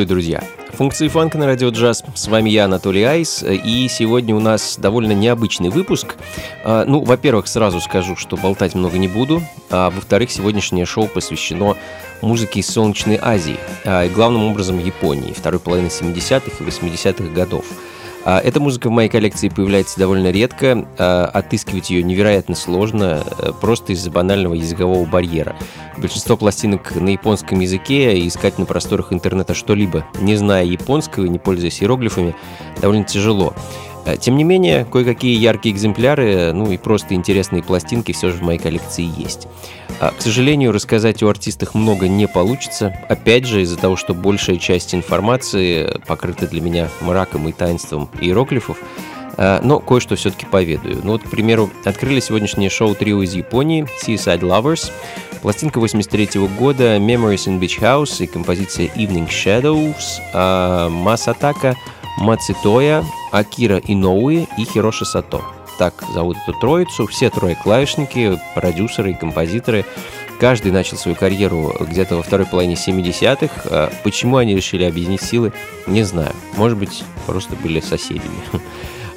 Приветствую, друзья! Функции фанка на радио джаз. С вами я, Анатолий Айс, и сегодня у нас довольно необычный выпуск. А, ну, во-первых, сразу скажу, что болтать много не буду, а во-вторых, сегодняшнее шоу посвящено музыке из Солнечной Азии, а, и главным образом Японии, второй половины 70-х и 80-х годов. А, эта музыка в моей коллекции появляется довольно редко, а, отыскивать ее невероятно сложно, э, просто из-за банального языкового барьера. Большинство пластинок на японском языке, искать на просторах интернета что-либо, не зная японского и не пользуясь иероглифами, довольно тяжело. Э, тем не менее, кое-какие яркие экземпляры, ну и просто интересные пластинки все же в моей коллекции есть. А, к сожалению, рассказать о артистах много не получится, опять же из-за того, что большая часть информации покрыта для меня мраком и таинством иероглифов, но кое-что все-таки поведаю. Ну вот, к примеру, открыли сегодняшнее шоу трио из Японии Seaside Lovers, пластинка 83 -го года Memories in Beach House и композиция Evening Shadows, а Масатака Мацитоя, Акира Иноуи и Хироши Сато. Так зовут эту троицу. Все трое клавишники, продюсеры и композиторы. Каждый начал свою карьеру где-то во второй половине 70-х. А почему они решили объединить силы, не знаю. Может быть, просто были соседями.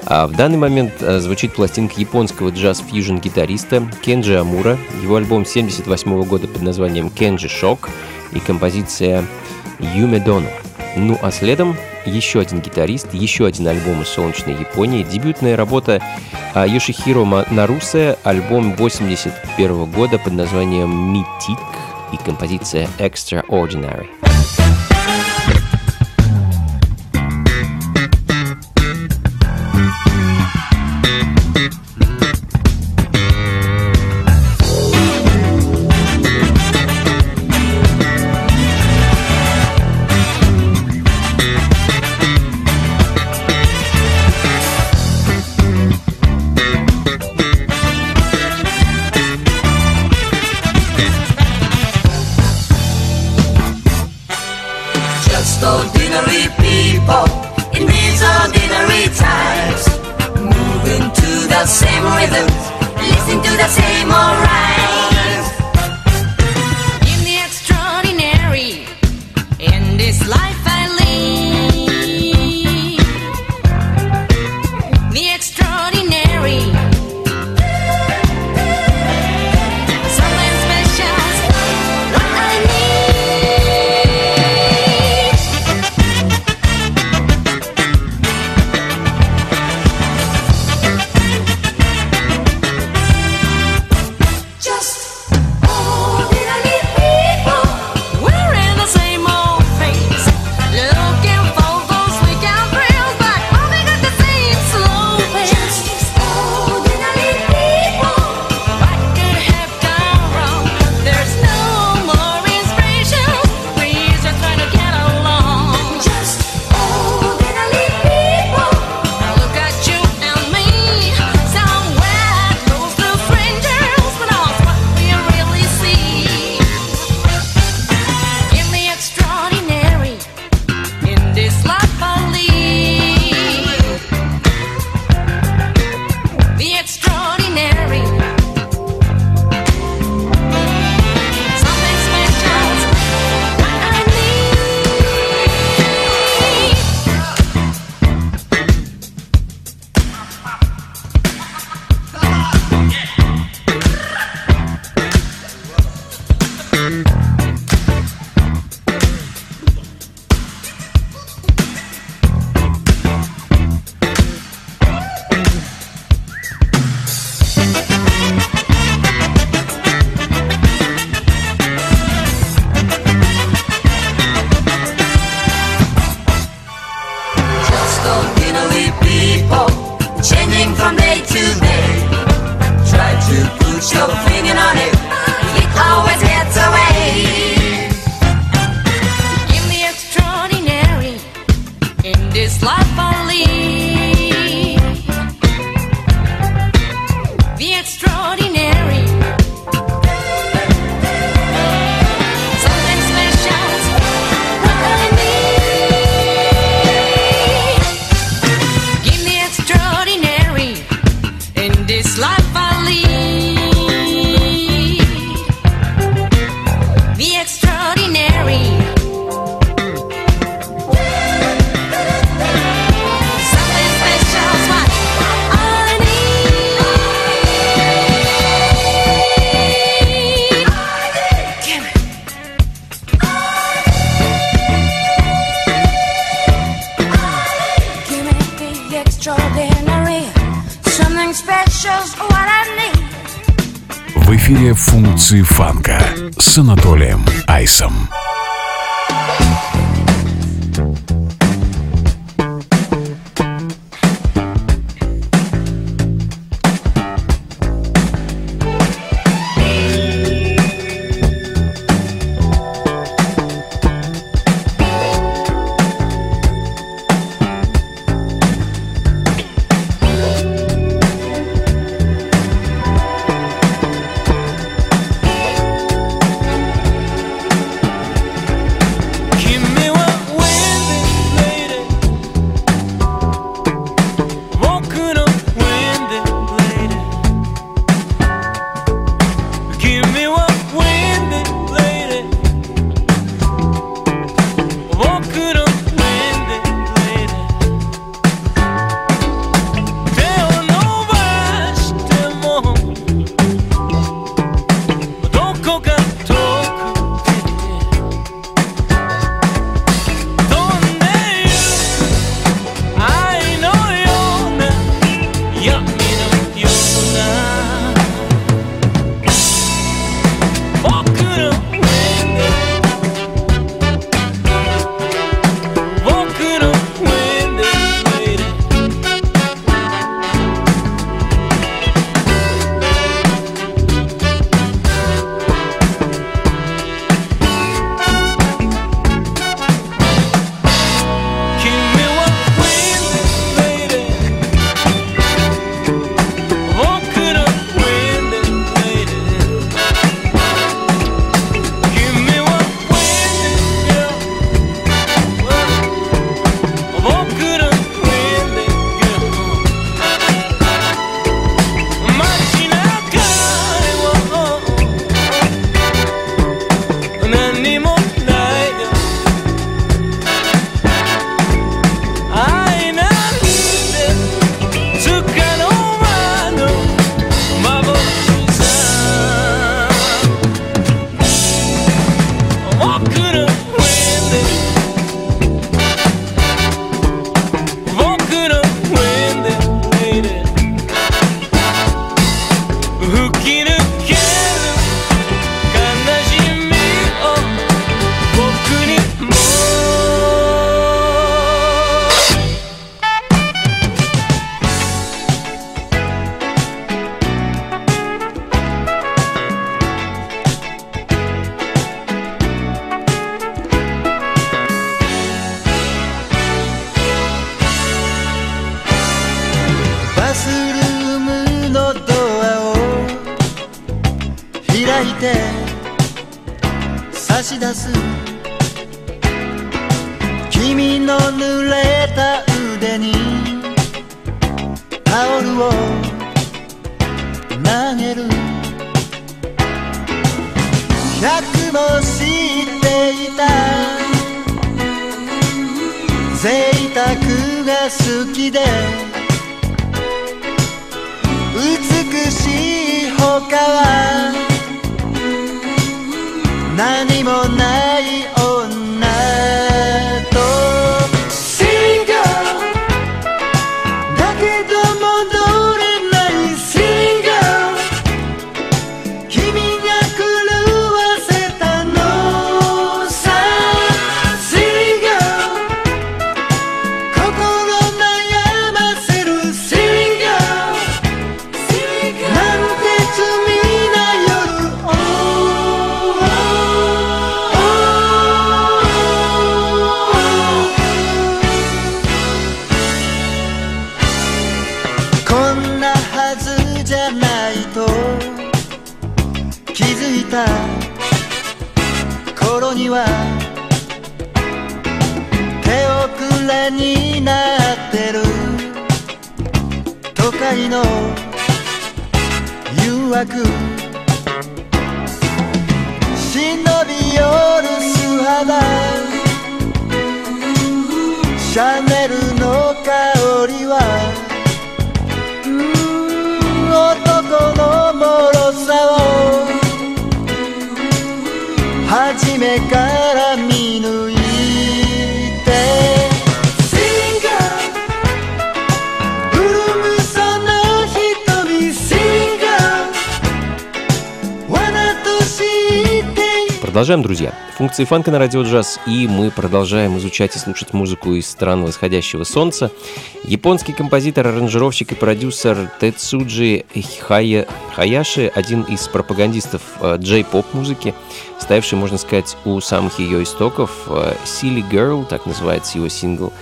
А в данный момент а, звучит пластинка японского джаз-фьюжн гитариста Кенджи Амура, его альбом 78 года под названием Кенджи Шок и композиция Юме Дону. Ну а следом еще один гитарист, еще один альбом из солнечной Японии, дебютная работа а, Йошихиро Нарусе, альбом 81 года под названием «Митик» и композиция «Extraordinary». same rhythm, listen to the same alright. 頃には手遅れになってる。都会の誘惑。忍び寄る素肌。シャネルの香りは目から見抜いて Singer 潤むその瞳 Singer 罠として Продолжаем, друзья. Функции фанка на радио джаз, и мы продолжаем изучать и слушать музыку из стран восходящего солнца. Японский композитор, аранжировщик и продюсер Тецуджи Хая... Хаяши, один из пропагандистов э, джей-поп музыки, ставший, можно сказать, у самых ее истоков. Э, Silly Girl, так называется его сингл,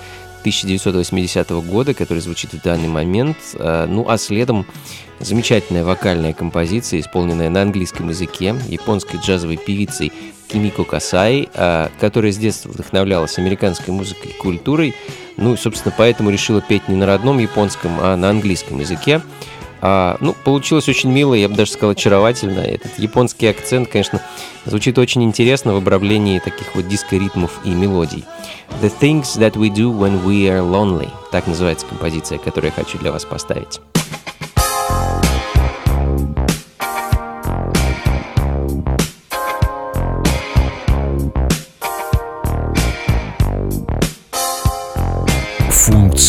1980 года, который звучит в данный момент. Э, ну а следом замечательная вокальная композиция, исполненная на английском языке японской джазовой певицей Кимико Касай, э, которая с детства вдохновлялась американской музыкой и культурой. Ну собственно, поэтому решила петь не на родном японском, а на английском языке. А, ну, получилось очень мило, я бы даже сказал, очаровательно. Этот японский акцент, конечно, звучит очень интересно в обравлении таких вот диско-ритмов и мелодий. The Things That We Do When We Are Lonely. Так называется композиция, которую я хочу для вас поставить.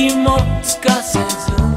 気もつかせず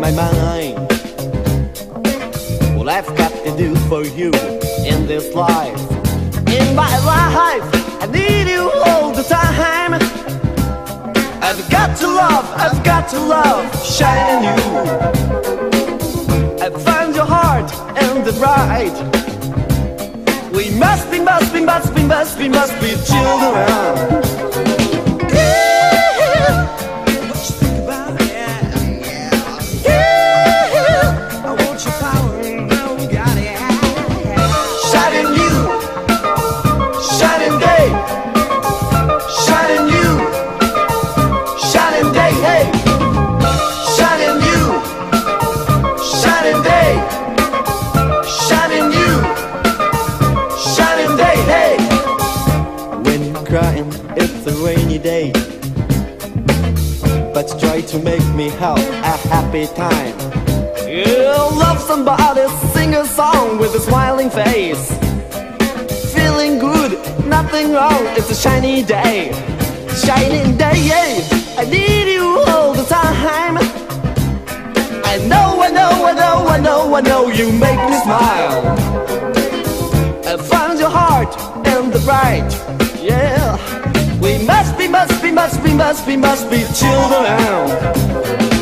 my mind. What I've got to do for you in this life. In my life, I need you all the time. I've got to love, I've got to love, shine you. I found your heart and the right. We must be, must be, must be, must be, must be children. make me have a happy time. You love somebody, sing a song with a smiling face. Feeling good, nothing wrong, it's a shiny day. Shining day, yeah. I need you all the time. I know, I know, I know, I know, I know you make me smile. I found your heart and the bright be, must be, must be chilled around.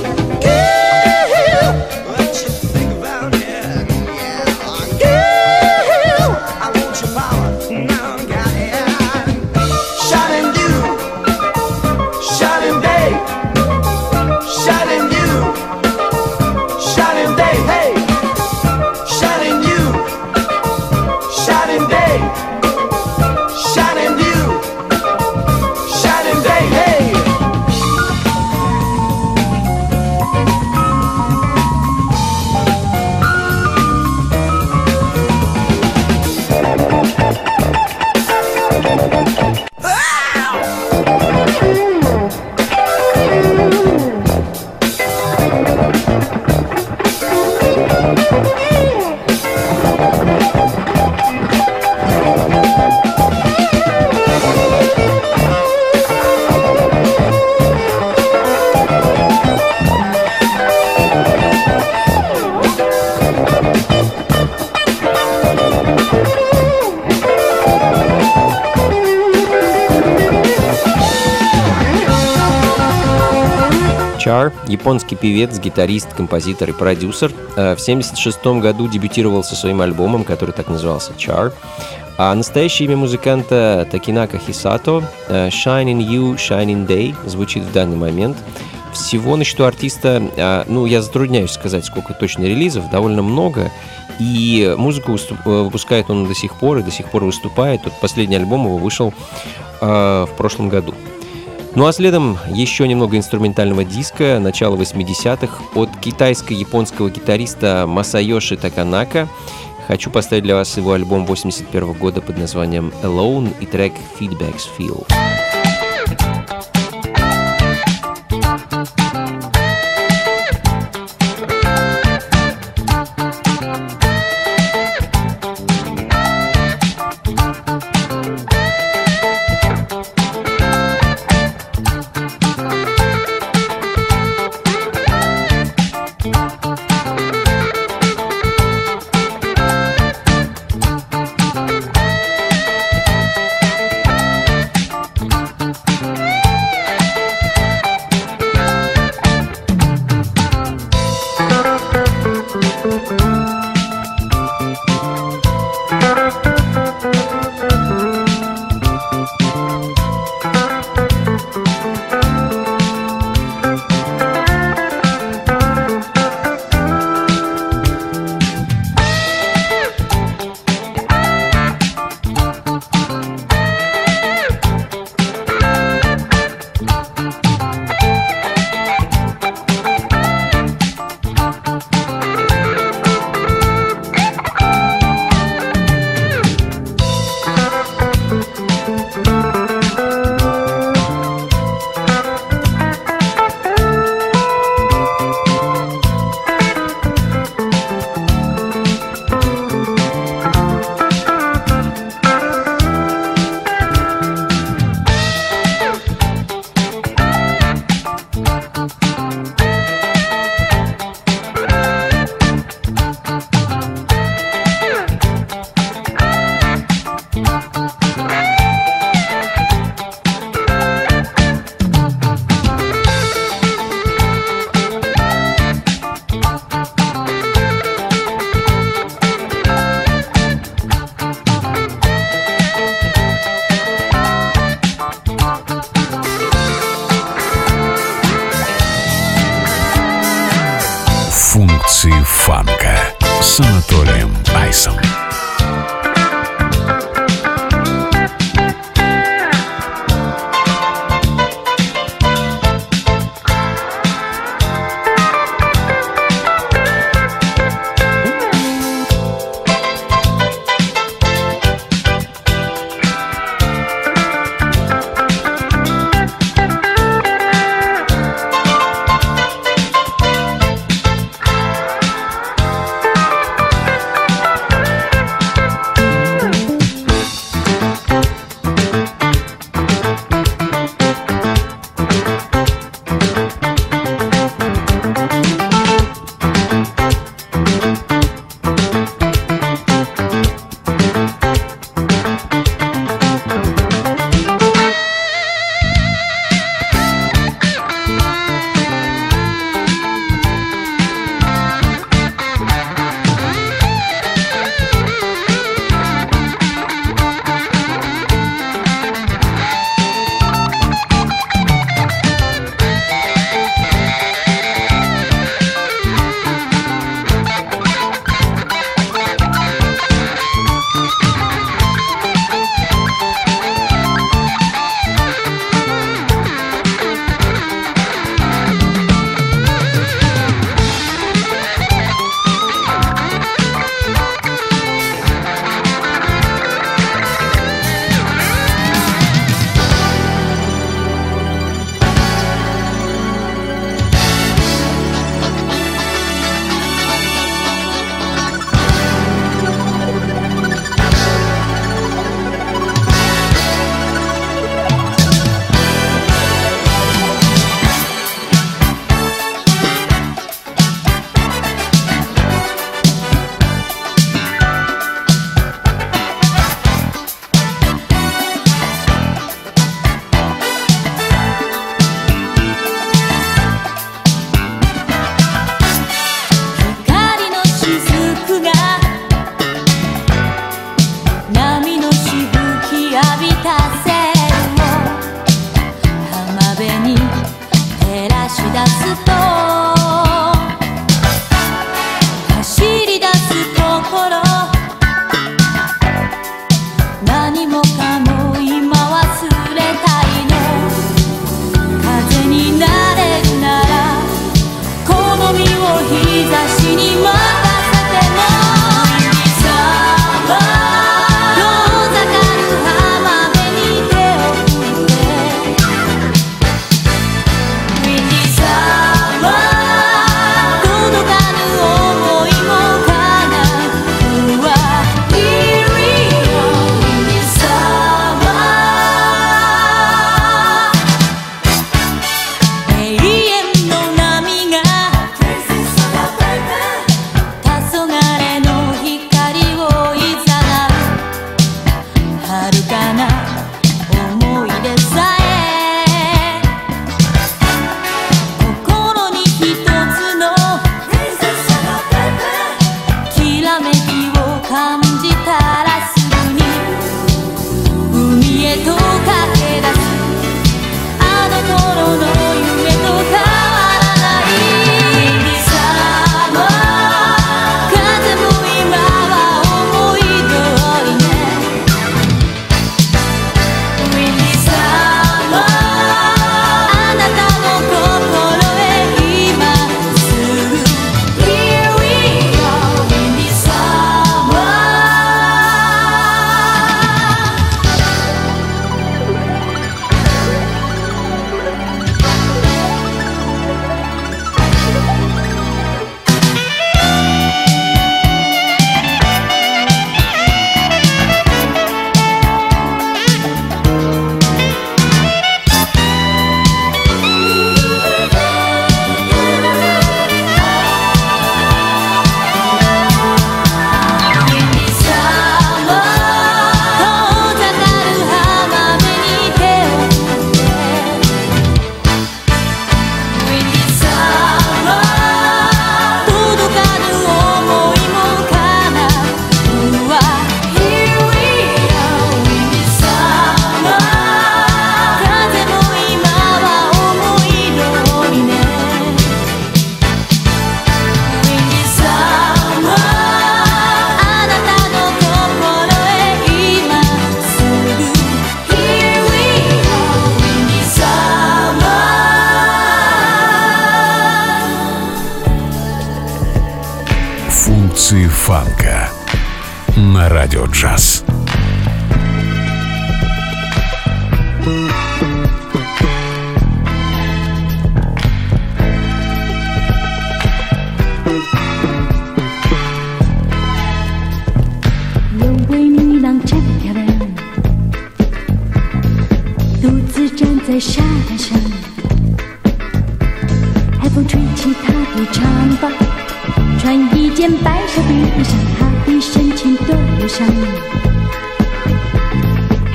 японский певец, гитарист, композитор и продюсер. Э, в 1976 году дебютировал со своим альбомом, который так назывался «Char». А настоящее имя музыканта Такинака Хисато э, «Shining You, Shining Day» звучит в данный момент. Всего на счету артиста, а, ну, я затрудняюсь сказать, сколько точно релизов, довольно много. И музыку э, выпускает он до сих пор, и до сих пор выступает. Вот последний альбом его вышел в прошлом году. Ну а следом еще немного инструментального диска начала 80-х от китайско-японского гитариста Масайоши Таканака. Хочу поставить для вас его альбом 81 года под названием Alone и трек Feedbacks Feel.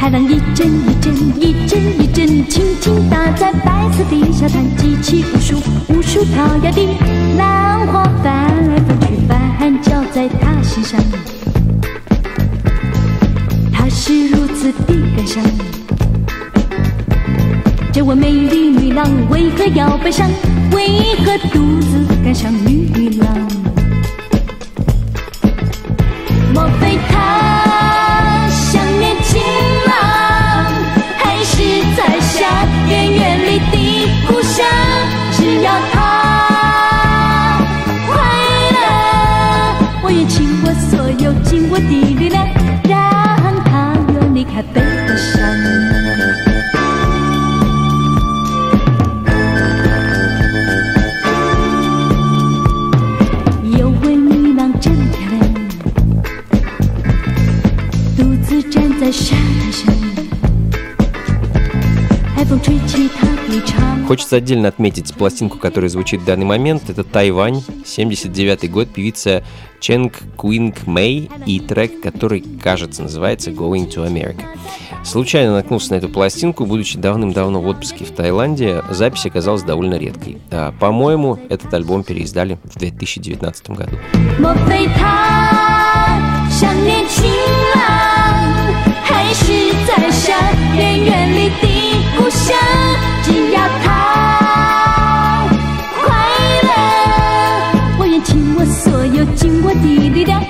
海浪一阵一阵一阵一阵轻轻打在白色的沙滩激起无数无数跳跃的浪花翻来覆去翻搅在他心上他是如此的感伤这位美丽女郎为何要悲伤为何独自感伤女郎莫非她 Хочется отдельно отметить пластинку, которая звучит в данный момент. Это Тайвань, 79 год, певица Ченг Куинг Мэй и трек, который, кажется, называется Going to America. Случайно наткнулся на эту пластинку, будучи давным-давно в отпуске в Таиланде, запись оказалась довольно редкой. А, по-моему, этот альбом переиздали в 2019 году. 经过滴滴答。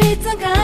Vì 甘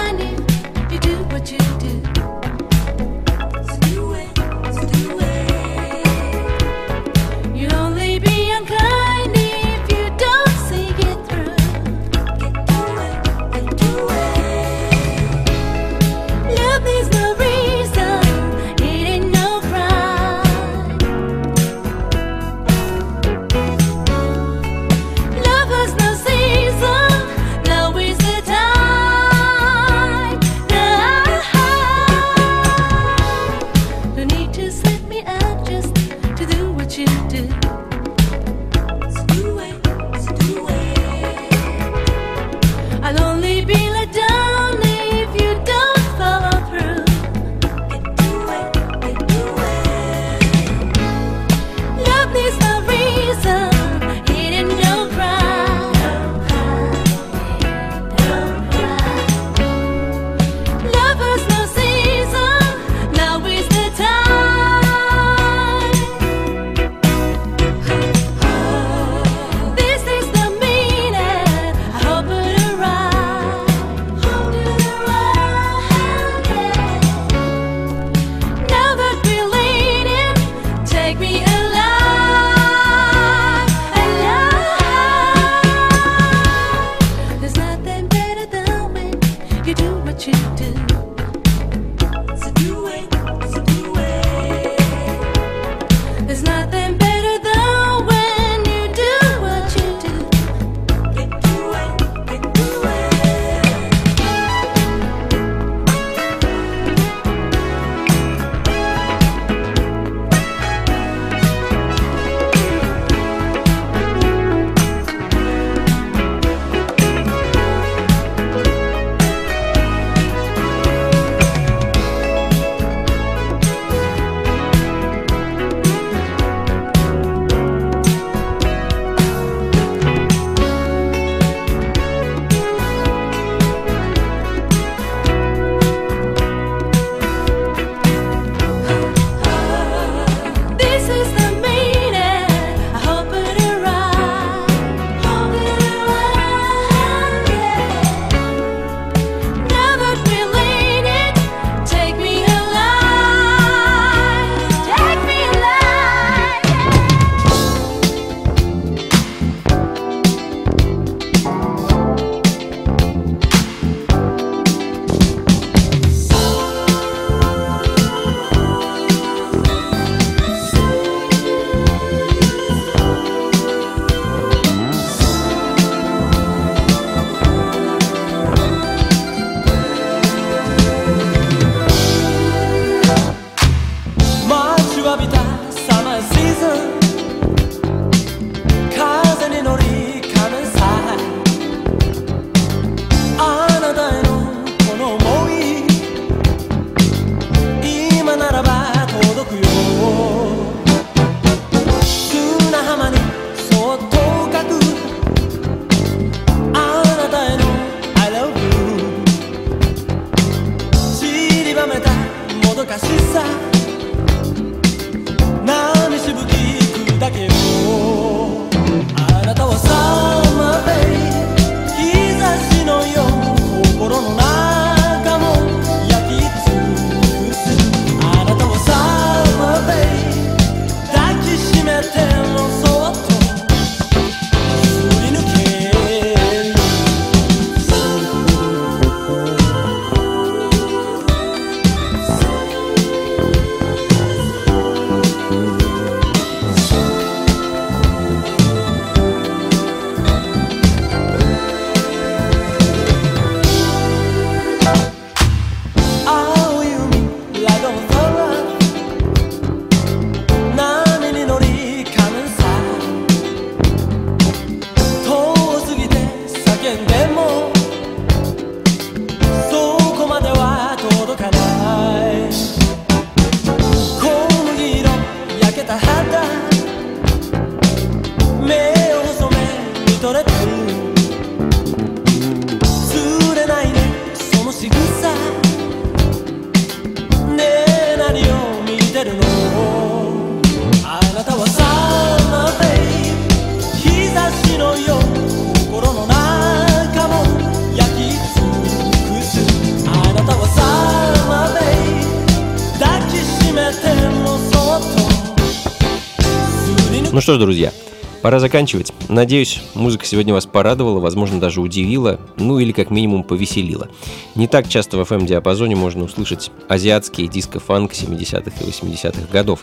что ж, друзья, пора заканчивать. Надеюсь, музыка сегодня вас порадовала, возможно, даже удивила, ну или как минимум повеселила. Не так часто в FM-диапазоне можно услышать азиатские диско-фанк 70-х и 80-х годов.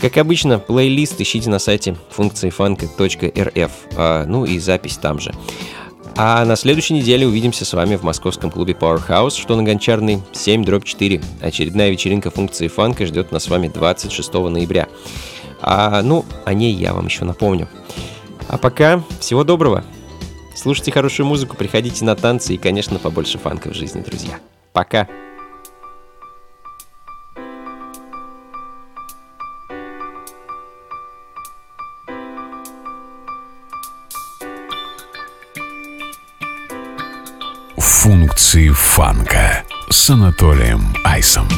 Как обычно, плейлист ищите на сайте функции фанка.рф, а, ну и запись там же. А на следующей неделе увидимся с вами в московском клубе Powerhouse, что на Гончарной 7 дробь 4. Очередная вечеринка функции фанка ждет нас с вами 26 ноября. А, ну, о ней я вам еще напомню. А пока всего доброго. Слушайте хорошую музыку, приходите на танцы и, конечно, побольше фанка в жизни, друзья. Пока. Функции фанка с Анатолием Айсом.